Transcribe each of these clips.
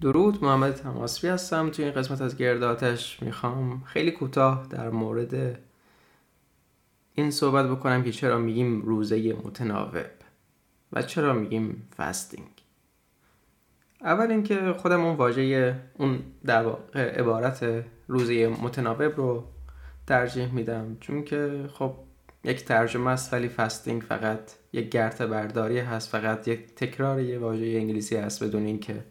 درود محمد تماسبی هستم. توی این قسمت از گرداتش می‌خوام خیلی کوتاه در مورد این صحبت بکنم که چرا میگیم روزه متناوب و چرا میگیم فستینگ. اول اینکه خودم اون واژه اون در عبارت روزه متناوب رو ترجیح میدم. چون که خب یک ترجمه است ولی فستینگ فقط یک گرت برداری هست فقط یک تکرار یه واژه انگلیسی هست بدون اینکه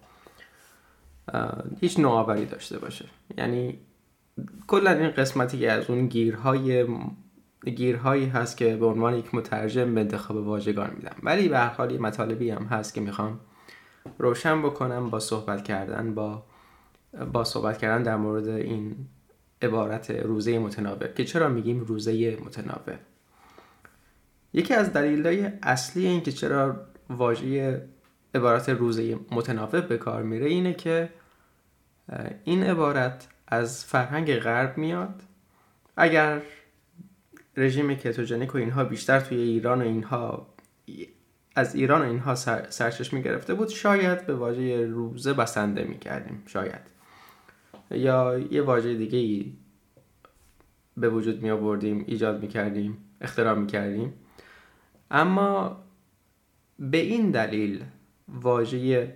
هیچ نوآوری داشته باشه. یعنی کلا این قسمتی که از اون گیرهای گیرهایی هست که به عنوان یک مترجم به انتخاب واژگان میدم. ولی به هر حال مطالبی هم هست که می‌خوام روشن بکنم با صحبت کردن با با صحبت کردن در مورد این عبارت روزه متناوب. که چرا میگیم روزه متناوب؟ یکی از دلایل اصلی این که چرا واژه عبارت روزه متناوب به کار میره اینه که این عبارت از فرهنگ غرب میاد. اگر رژیم کتوژنیک و اینها بیشتر توی ایران و اینها از ایران و اینها سر، سرچشمه گرفته بود شاید به واژه روزه بسنده می‌کردیم شاید. یا یه واژه دیگه ای به وجود می آوردیم ایجاد می کردیم اختراع می کردیم اما به این دلیل واژه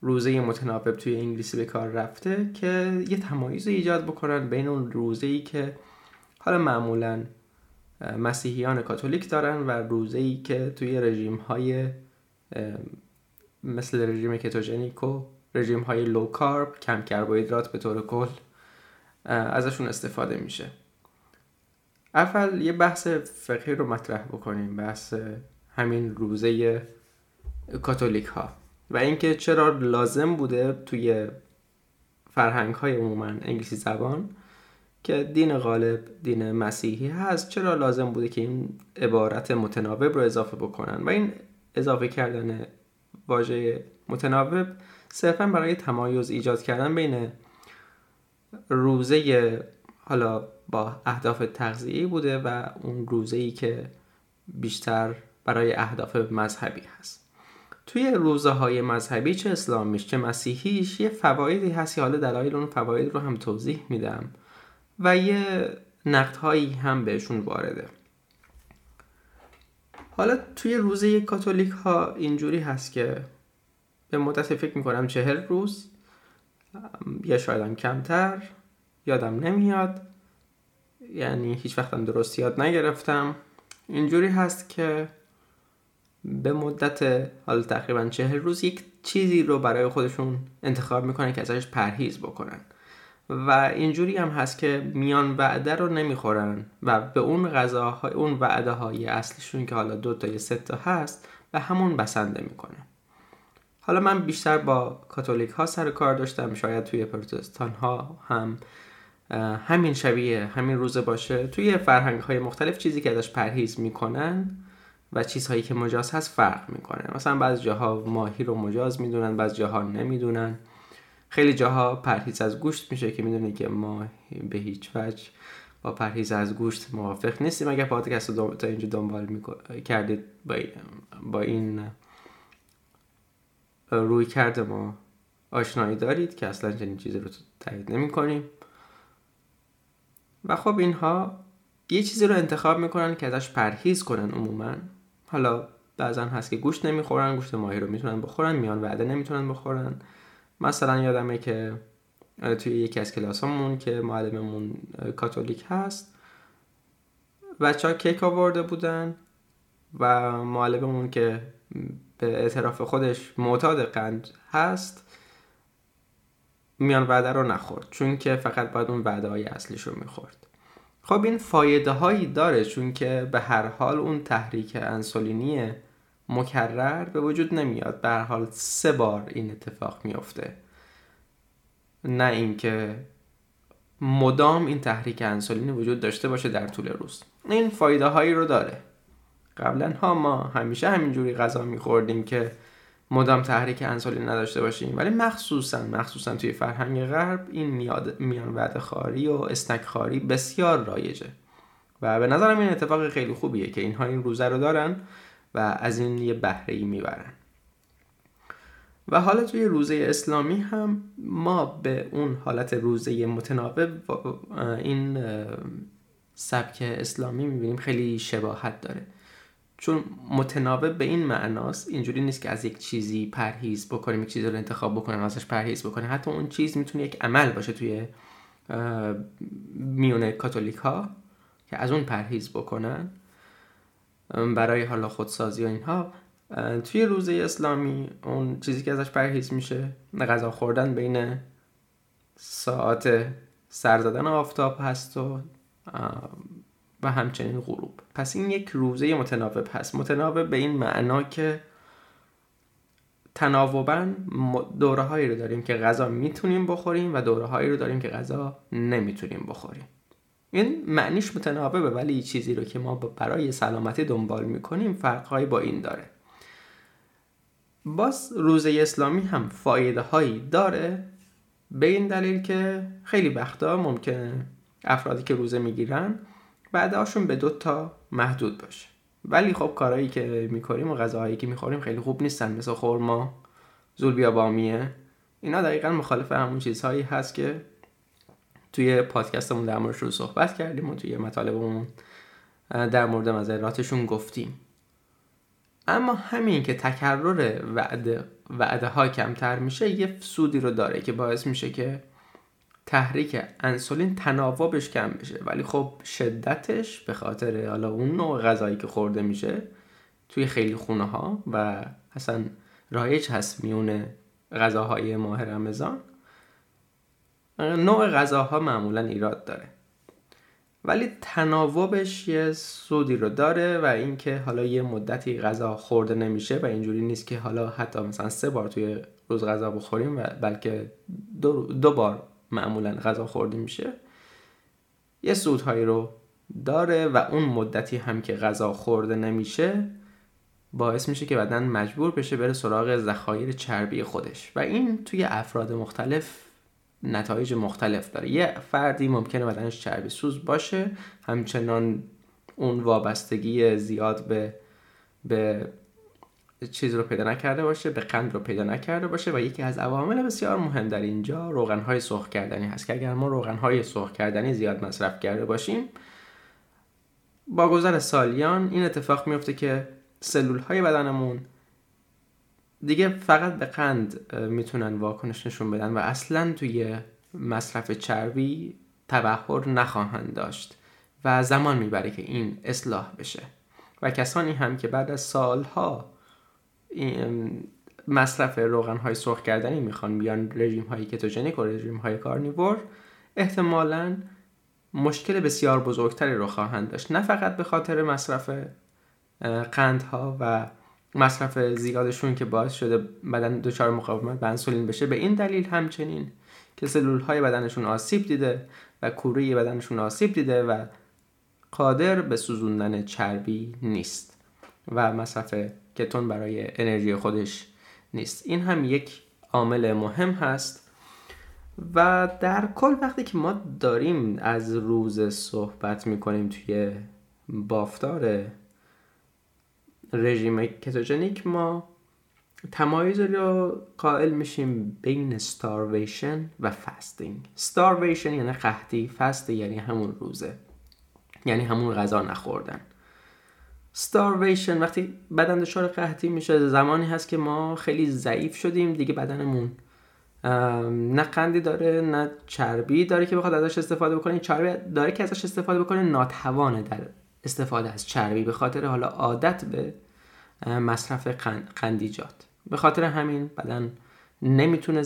روزه متناوب توی انگلیسی به کار رفته که یه تمایز ایجاد بکنن بین اون روزه ای که حالا معمولا مسیحیان کاتولیک دارن و روزه ای که توی رژیم های مثل رژیم کتوژنیک و رژیم های لو کارب کم کربوهیدرات به طور کل ازشون استفاده میشه. اول یه بحث فقهی رو مطرح بکنیم بحث همین روزه کاتولیک ها و اینکه چرا لازم بوده توی فرهنگ های عموما انگلیسی زبان که دین غالب دین مسیحی هست چرا لازم بوده که این عبارت متناوب رو اضافه بکنن؟ و این اضافه کردن واژه متناوب صرفا برای تمایز ایجاد کردن بین روزه حالا با اهداف تغذیه‌ای بوده و اون روزه که بیشتر برای اهداف مذهبی هست. توی روزه های مذهبی چه اسلامیش چه مسیحیش یه فوایدی هست حالا دلایل اون فواید رو هم توضیح میدم و یه نقدهایی هم بهشون وارده. حالا توی روزه کاتولیک ها اینجوری هست که به مدت فکر می‌کنم چهل روز یا شایدم کمتر یادم نمیاد. یعنی هیچ وقتم درست یاد نگرفتم. اینجوری هست که به مدت حالا تقریبا چهل روز یک چیزی رو برای خودشون انتخاب می‌کنن که ازش پرهیز بکنن. و اینجوری هم هست که میان وعده رو نمی‌خورن و به اون غذاهای اون وعده های اصلیشون که حالا دو تا یا سه تا هست به همون بسنده می‌کنه. حالا من بیشتر با کاتولیک ها سر کار داشتم. شاید توی پروتستان ها هم همین شبیه همین روزه باشه. توی فرهنگ های مختلف چیزی که ازش پرهیز می‌کنن و چیزهایی که مجاز هست فرق می‌کنه. مثلا بعض جاها ماهی رو مجاز می‌دونن بعض جاها نمی‌دونن. خیلی جاها پرهیز از گوشت میشه که می‌دونی که ما به هیچ وجه با پرهیز از گوشت موافق نیستیم. اگر پادکست رو تا اینجا دنبال کردید با این روی کرده ما آشنایی دارید که اصلا چنین چیزی رو تایید نمی کنیم و خب اینها یه چیزی رو انتخاب می‌کنن که ازش پرهیز کنن عموما. حالا بعضا هست که گوشت نمی‌خورن گوشت ماهی رو می‌تونن بخورن میان وعده نمی‌تونن بخورن. مثلا یادمه که توی یکی از کلاس همون که معلممون کاتولیک هست بچه ها کیک آورده بودن و معلممون که به اعتراف خودش معتاد قند هست میان وعده رو نخورد چون که فقط باید اون وعده های اصلیش رو می‌خورد. خب این فایده هایی داره چون که به هر حال اون تحریک انسولینی مکرر به وجود نمیاد. به هر حال سه بار این اتفاق میفته نه اینکه مدام این تحریک انسولین وجود داشته باشه در طول روز. این فایده هایی رو داره. قبلا ها ما همیشه همینجوری غذا میخوردیم که مدام تحریک انسولین نداشته باشیم. ولی مخصوصا مخصوصا توی فرهنگ غرب این میاد میان وعده خاری و اسنک خاری بسیار رایجه. و به نظرم این اتفاق خیلی خوبیه که اینها این روزه رو دارن و از این یه بهره ای می‌برن. و حالا توی روزه اسلامی هم ما به اون حالت روزه متناوب این سبک اسلامی می‌بینیم خیلی شباهت داره. چون متناوب به این معناست اینجوری نیست که از یک چیزی پرهیز بکنیم یک چیزی رو انتخاب بکنیم ازش پرهیز بکنیم. حتی اون چیز می‌تونه یک عمل باشه توی میون کاتولیک ها که از اون پرهیز بکنن. برای حالا خودسازی و اینها. توی روزه اسلامی اون چیزی که ازش پرهیز میشه غذا خوردن بین ساعت سر زدن آفتاب هست و و همچنین غروب. پس این یک روزه متناوب هست. متناوب به این معنا که تناوبا دوره هایی رو داریم که غذا می‌تونیم بخوریم و دوره هایی رو داریم که غذا نمی‌تونیم بخوریم. این معنیش متناوبه ولی چیزی رو که ما برای سلامتی دنبال می‌کنیم فرقهایی با این داره. باز روزه اسلامی هم فایده هایی داره به این دلیل که خیلی وقتا ممکنه افرادی که روزه می‌گیرن بعدهاشون به دو تا محدود باشه. ولی خب کارهایی که می‌کنیم و غذاهایی که می‌خوریم خیلی خوب نیستن مثل خورما زول بامیه اینا دقیقا مخالف همون چیزهایی هست که توی پادکستمون در موردش رو صحبت کردیم و توی مطالبمون در مورد مذراتشون گفتیم. اما همین که تکرر وعده, وعده ها کمتر میشه یه سودی رو داره که باعث میشه که تحریک انسولین تناوبش کم بشه ولی خب شدتش به خاطر حالا اون نوع غذایی که خورده میشه توی خیلی خونه ها و اصلا رایج هست میون غذاهای ماه رمضان. نوع غذاها معمولا ایراد داره. ولی تناوبش یه سودی رو داره و اینکه حالا یه مدتی غذا خورده نمیشه و اینجوری نیست که حالا حتی مثلا سه بار توی روز غذا بخوریم و بلکه دو, دو بار معمولا غذا خورده میشه یه سودهایی رو داره و اون مدتی هم که غذا خورده نمیشه باعث میشه که بدن مجبور بشه بره سراغ ذخایر چربی خودش. و این توی افراد مختلف نتایج مختلف داره. یه فردی ممکنه بدنش چربی سوز باشه همچنان اون وابستگی زیاد به به چیز رو پیدا نکرده باشه به قند رو پیدا نکرده باشه و یکی از عوامل بسیار مهم در اینجا روغنهای سرخ کردنی هست که اگر ما روغنهای سرخ کردنی زیاد مصرف کرده باشیم با گذر سالیان این اتفاق میفته که سلول های بدنمون دیگه فقط به قند می‌تونن واکنش نشون بدن و اصلا توی مصرف چربی تبهر نخواهند داشت و زمان می‌بره که این اصلاح بشه. و کسانی هم که بعد از سالها مصرف روغن های سرخ کردنی می‌خوان بیان رژیم های کتوژنیک و رژیم های کارنیور. احتمالا مشکل بسیار بزرگتری رو خواهند داشت. نه فقط به خاطر مصرف قندها و مصرف زیادشون که باعث شده بدن دچار مقاومت به انسولین بشه به این دلیل همچنین که سلول های بدنشون آسیب دیده و کوره بدنشون آسیب دیده و قادر به سوزوندن چربی نیست و مصرف کتون برای انرژی خودش نیست. این هم یک عامل مهم هست و در کل وقتی که ما داریم از روز صحبت می‌کنیم توی بافتار رژیم کتوژنیک ما تمایز رو قائل میشیم بین starvation و fasting starvation یعنی قحطی fast یعنی همون روزه. یعنی همون غذا نخوردن. starvation وقتی بدن دچار قحطی میشه زمانی هست که ما خیلی ضعیف شدیم دیگه بدنمون نه قندی داره نه چربی داره که بخواد ازش استفاده بکنه. چربی داره که ازش استفاده بکنه ناتوانه در استفاده از چربی. به خاطر حالا عادت به مصرف قندیجات. به خاطر همین بدن نمی‌تونه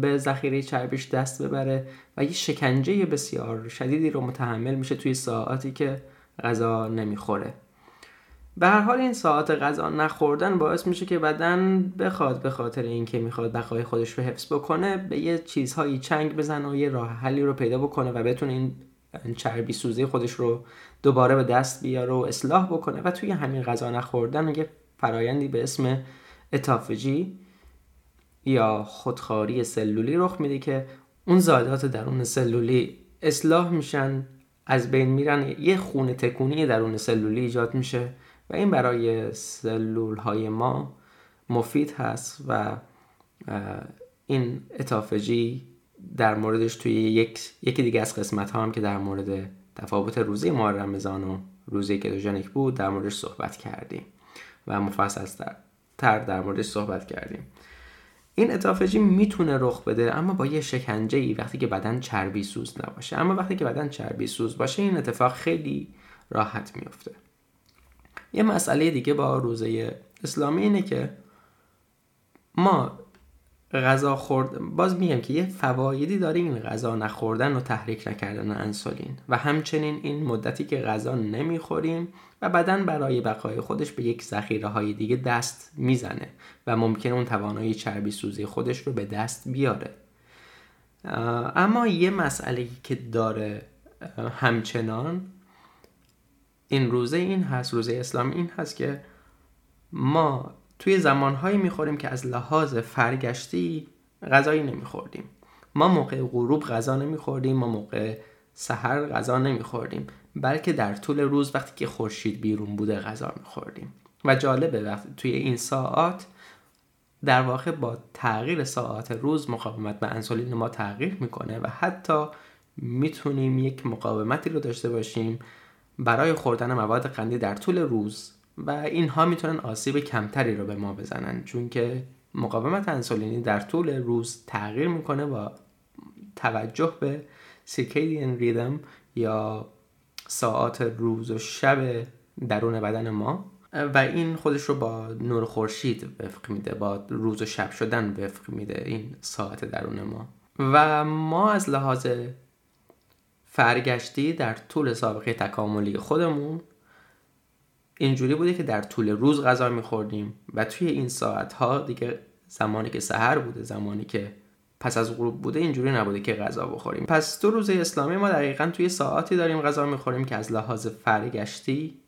به ذخیره چربیش دست ببره و یه شکنجه بسیار شدیدی رو متحمل میشه توی ساعاتی که غذا نمی‌خوره. به هر حال این ساعت غذا نخوردن باعث میشه که بدن بخواد به خاطر اینکه می‌خواد بقای خودش رو حفظ بکنه به یه چیزهایی چنگ بزنه و یه راه حلی رو پیدا بکنه و بتونه این چربی سوزی خودش رو دوباره به دست بیاره و اصلاح بکنه و توی همین غذا نخوردن یه فرایندی به اسم اتافجی یا خودخواری سلولی رخ میده که اون زایدات درون سلولی اصلاح میشن از بین میرن یه خونه تکونی درون سلولی ایجاد میشه. و این برای سلول های ما مفید هست و این اتافجی در موردش توی یک یکی دیگه از قسمت ها هم که در مورد تفاوت روزی ماه رمضان و روزی کتوژنیک بود در موردش صحبت کردیم و مفصل تر در موردش صحبت کردیم. این اتافجی می‌تونه رخ بده اما با یه شکنجه ای وقتی که بدن چربی سوز نباشه. اما وقتی که بدن چربی سوز باشه این اتفاق خیلی راحت میفته یه مسئله دیگه با روزه اسلامی اینه که ما غذا خورد باز میگم که یه فوایدی داره این غذا نخوردن و تحریک نکردن انسولین. و همچنین این مدتی که غذا نمی‌خوریم و بدن برای بقای خودش به یک ذخیره های دیگه دست می‌زنه و ممکنه اون توانایی چربی سوزی خودش رو به دست بیاره. اما یه مسئله که داره همچنان این روزه این هست روزه اسلام این هست که ما توی زمانهایی می‌خوریم که از لحاظ فرگشتی غذایی نمیخوردیم. ما موقع غروب غذا نمیخوردیم ما موقع سحر غذا نمیخوردیم بلکه در طول روز وقتی که خورشید بیرون بوده غذا میخوردیم. و جالبه وقتی توی این ساعات در واقع با تغییر ساعات روز مقاومت به انسولین ما تغییر می‌کنه و حتی می‌تونیم یک مقاومتی رو داشته باشیم برای خوردن مواد قندی در طول روز و اینها می‌تونن آسیب کمتری رو به ما بزنن چون که مقاومت انسولینی در طول روز تغییر می‌کنه و توجه به سیکیدین ریدم یا ساعات روز و شب درون بدن ما. و این خودش رو با نور خورشید وفق میده با روز و شب شدن وفق میده این ساعت درون ما. و ما از لحاظ فرگشتی در طول سابقه تکاملی خودمون اینجوری بوده که در طول روز غذا میخوردیم و توی این ساعت ها دیگه زمانی که سحر بوده زمانی که پس از غروب بوده اینجوری نبوده که غذا بخوریم. پس تو روز اسلامی ما دقیقا توی ساعتی داریم غذا می‌خوریم که از لحاظ فرگشتی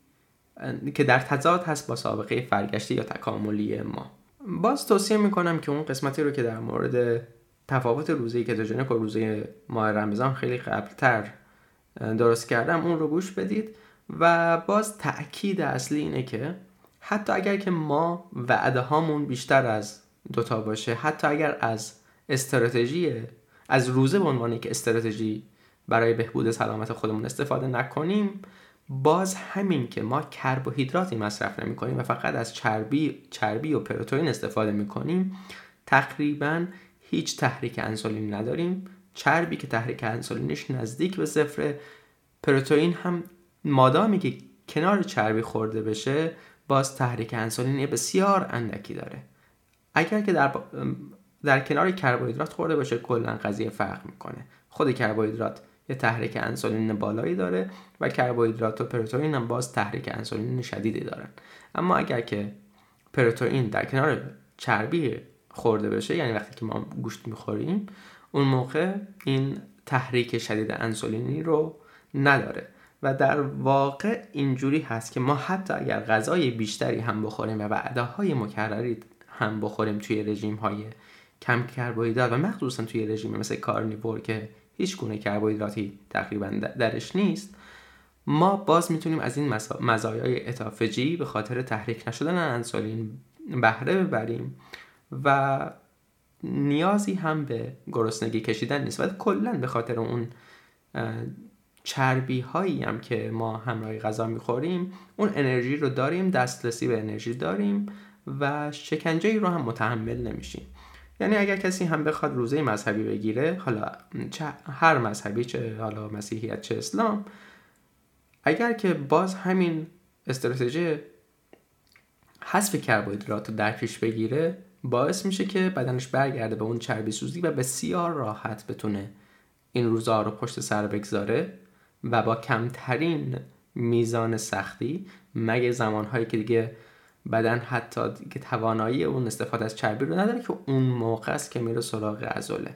که در تضاد هست با سابقه فرگشتی یا تکاملی ما. باز توصیه می‌کنم که اون قسمتی رو که در مورد تفاوت روزه کتوژنیک و روزه ماه رمضان خیلی قبلتر درست کردم اون رو گوش بدید. و باز تاکید اصلی اینه که حتی اگر که ما وعده هامون بیشتر از دوتا باشه حتی اگر از استراتژی از روزه به عنوان یک استراتژی برای بهبود سلامت خودمون استفاده نکنیم باز همین که ما کربوهیدراتی مصرف نمی کنیم و فقط از چربی چربی و پروتئین استفاده می کنیم تقریبا هیچ تحریک انسولین نداریم. چربی که تحریک انسولینش نزدیک به صفر پروتئین هم مادامی که کنار چربی خورده بشه باز تحریک انسولین بسیار اندکی داره. اگر که در, در کنار کربوهیدرات خورده باشه کلا قضیه فرق می‌کنه. خود کربوهیدرات یه تحریک انسولین بالایی داره و کربوهیدرات و پروتئین هم باز تحریک انسولین شدیدی دارن. اما اگر که پروتئین در کنار چربی خورده بشه یعنی وقتی که ما گوشت می‌خوریم اون موقع این تحریک شدید انسولینی رو نداره. و در واقع اینجوری هست که ما حتی اگر غذای بیشتری هم بخوریم و وعده های مکرری هم بخوریم توی رژیم های کم کربوهیدرات و مخصوصا توی رژیم مثل کارنیور که هیچ گونه کربوهیدراتی تقریبا درش نیست ما باز می‌تونیم از این مزایای اتافجی به خاطر تحریک نشدن انسولین بهره ببریم و نیازی هم به گرسنگی کشیدن نیست. و کلا به خاطر اون چربی هایی هم که ما همراه غذا می‌خوریم اون انرژی رو داریم دسترسی به انرژی داریم و شکنجه ای رو هم متحمل نمیشیم. یعنی اگر کسی هم بخواد روزه مذهبی بگیره حالا چه هر مذهبی چه حالا مسیحیت چه اسلام اگر که باز همین استراتژی حذف کربوهیدرات رو در پیش بگیره باعث میشه که بدنش برگرده به اون چربی سوزی و بسیار راحت بتونه این روزها رو پشت سر بگذاره و با کمترین میزان سختی مگه زمانهایی که دیگه بدن حتی دیگه توانایی اون استفاده از چربی رو نداره که اون موقع است که میره سراغ عضله.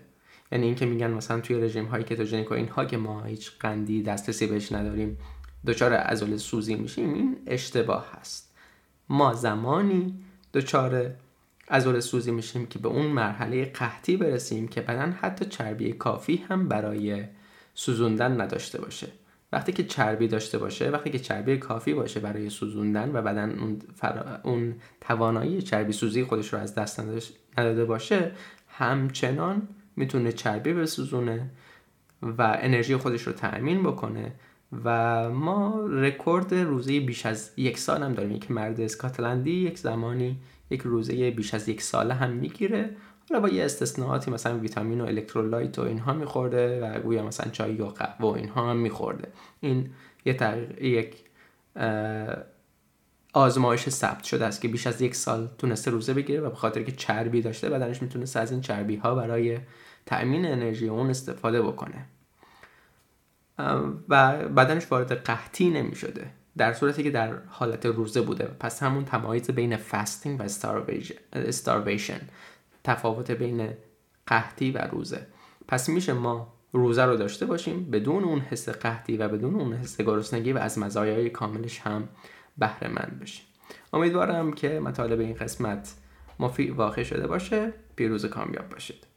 یعنی اینکه میگن مثلا توی رژیم های کتوژنیک و اینها که ما هیچ قندی دسترسی بهش نداریم دچار عضله سوزی میشیم این اشتباه هست ما زمانی دچار عضله سوزی میشیم که به اون مرحله قحطی برسیم که بدن حتی چربی کافی هم برای سوزوندن نداشته باشه. وقتی که چربی داشته باشه وقتی که چربی کافی باشه برای سوزوندن و بدن اون, اون توانایی چربی سوزی خودش رو از دست نداده باشه همچنان می‌تونه چربی بسوزونه و انرژی خودش رو تأمین بکنه و ما رکورد روزه بیش از یک سال هم داریم. یک مرد اسکاتلندی یک زمانی یک روزه بیش از یک ساله هم می‌گیره. حالا با یه استثناءاتی مثلا ویتامین و الکترولایت و اینها میخورده و گویا مثلا چای یا قهوه و اینها هم میخورده. این یه یک آزمایش ثبت شده است که بیش از یک سال تونسته روزه بگیره و به خاطر که چربی داشته بدنش می‌تونسته از این چربی ها برای تأمین انرژی اون استفاده بکنه. و بدنش وارد قحطی نمی شده در صورتی که در حالت روزه بوده. پس همون تمایز بین فاستینگ و استارویشن تفاوت بین قحطی و روزه. پس میشه ما روزه رو داشته باشیم بدون اون حس قحطی و بدون اون حس گرسنگی و از مزایای کاملش هم بهره مند بشیم. امیدوارم که مطالب این قسمت مفید واقع شده باشه. پیروز کامیاب باشید.